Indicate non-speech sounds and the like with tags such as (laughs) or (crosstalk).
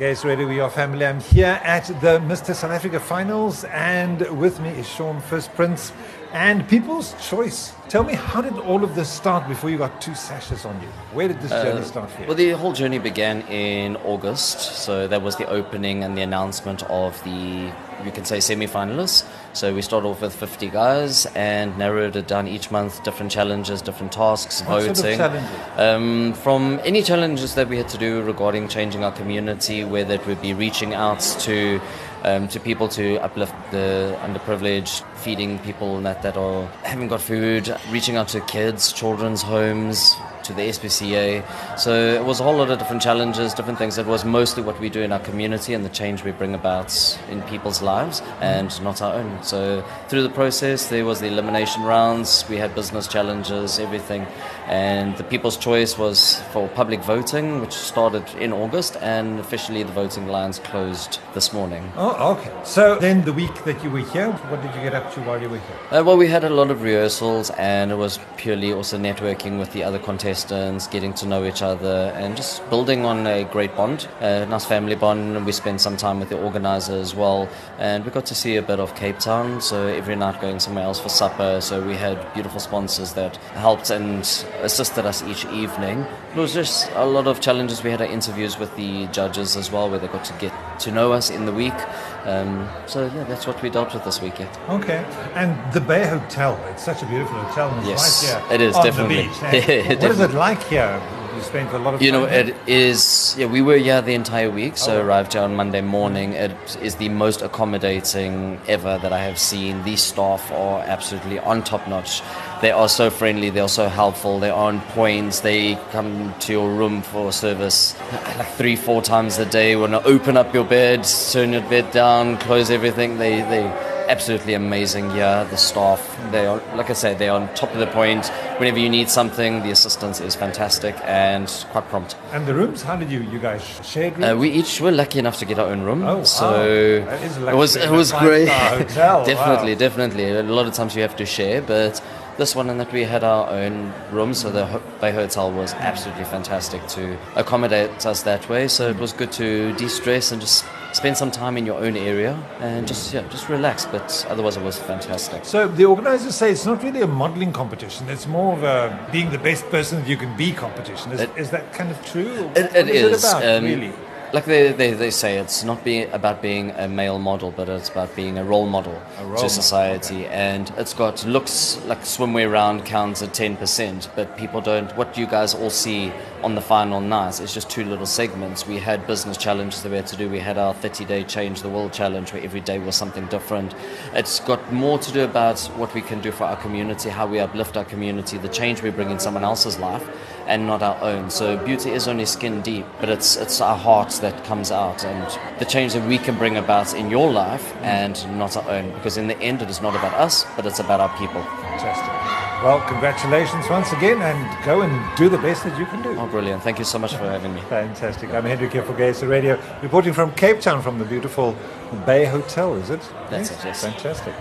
Guys, ready? We are family. I'm here at the Mr. South Africa finals, and with me is Sean First Prince and People's Choice. Tell me, how did all of this start before you got two sashes on you? Where did this uh, journey start for you? Well, the whole journey began in August. So that was the opening and the announcement of the, you can say, semi finalists. So we started off with 50 guys and narrowed it down each month, different challenges, different tasks, What voting. sort of challenges? Um, from any challenges that we had to do regarding changing our community, whether it would be reaching out to um, to people to uplift the underprivileged, feeding people that, that are haven't got food, reaching out to kids, children's homes, to the SPCA. So it was a whole lot of different challenges, different things. It was mostly what we do in our community and the change we bring about in people's lives and not our own. So through the process, there was the elimination rounds, we had business challenges, everything. And the People's Choice was for public voting, which started in August, and officially the voting lines closed this morning. Oh, okay. So then the week that you were here, what did you get up to while you were here? Uh, well, we had a lot of rehearsals, and it was purely also networking with the other contestants, getting to know each other, and just building on a great bond, a nice family bond. We spent some time with the organizer as well, and we got to see a bit of Cape Town. So every night going somewhere else for supper. So we had beautiful sponsors that helped and assisted us each evening. It was just a lot of challenges. We had our interviews with the judges as well, where they got to get to know us in the week. Um, so yeah, that's what we dealt with this weekend. Okay. And the Bay Hotel, it's such a beautiful hotel. And it's Yes, right here it is, on definitely. The beach. (laughs) Yeah, what is it like here? You spent a lot of You know, it is. Yeah, we were here the entire week, so Oh. arrived here on Monday morning. It is the most accommodating ever that I have seen. These staff are absolutely on top notch. They are so friendly. They are so helpful. They are on points. They come to your room for service like three, four times a day. Want to open up your bed, turn your bed down, close everything. They they absolutely amazing here. The staff, they are, like I said, they are on top of the point. Whenever you need something, the assistance is fantastic and quite prompt. And the rooms, how did you, you guys share rooms? Uh, we each were lucky enough to get our own room, Oh, so it was, it was great. hotel, (laughs) definitely, wow. definitely. A lot of times you have to share, but this one and that we had our own room, so the Bay Hotel was absolutely fantastic to accommodate us that way. So it was good to de-stress and just spend some time in your own area and just yeah, just relax. But otherwise, it was fantastic. So the organizers say it's not really a modeling competition. It's more of a being the best person that you can be competition. Is, It- is that kind of true? It, it is is. it about, um, really? Like they, they, they say, it's not be about being a male model, but it's about being a role model A role to society. And it's got looks like swimwear round counts at 10%, but people don't. What you guys all see on the final night is just two little segments. We had business challenges that we had to do. We had our 30 day change the world challenge, where every day was something different. It's got more to do about what we can do for our community, how we uplift our community, the change we bring in someone else's life and not our own. So beauty is only skin deep, but it's it's our heart that comes out and the change that we can bring about in your life and not our own. Because in the end, it is not about us, but it's about our people. Fantastic. Well, congratulations once again, and go and do the best that you can do. Oh, brilliant! Thank you so much for having me. Fantastic. I'm Hendrik here for GaySA Radio, reporting from Cape Town from the beautiful Bay Hotel, is it? That's it, yes. Fantastic.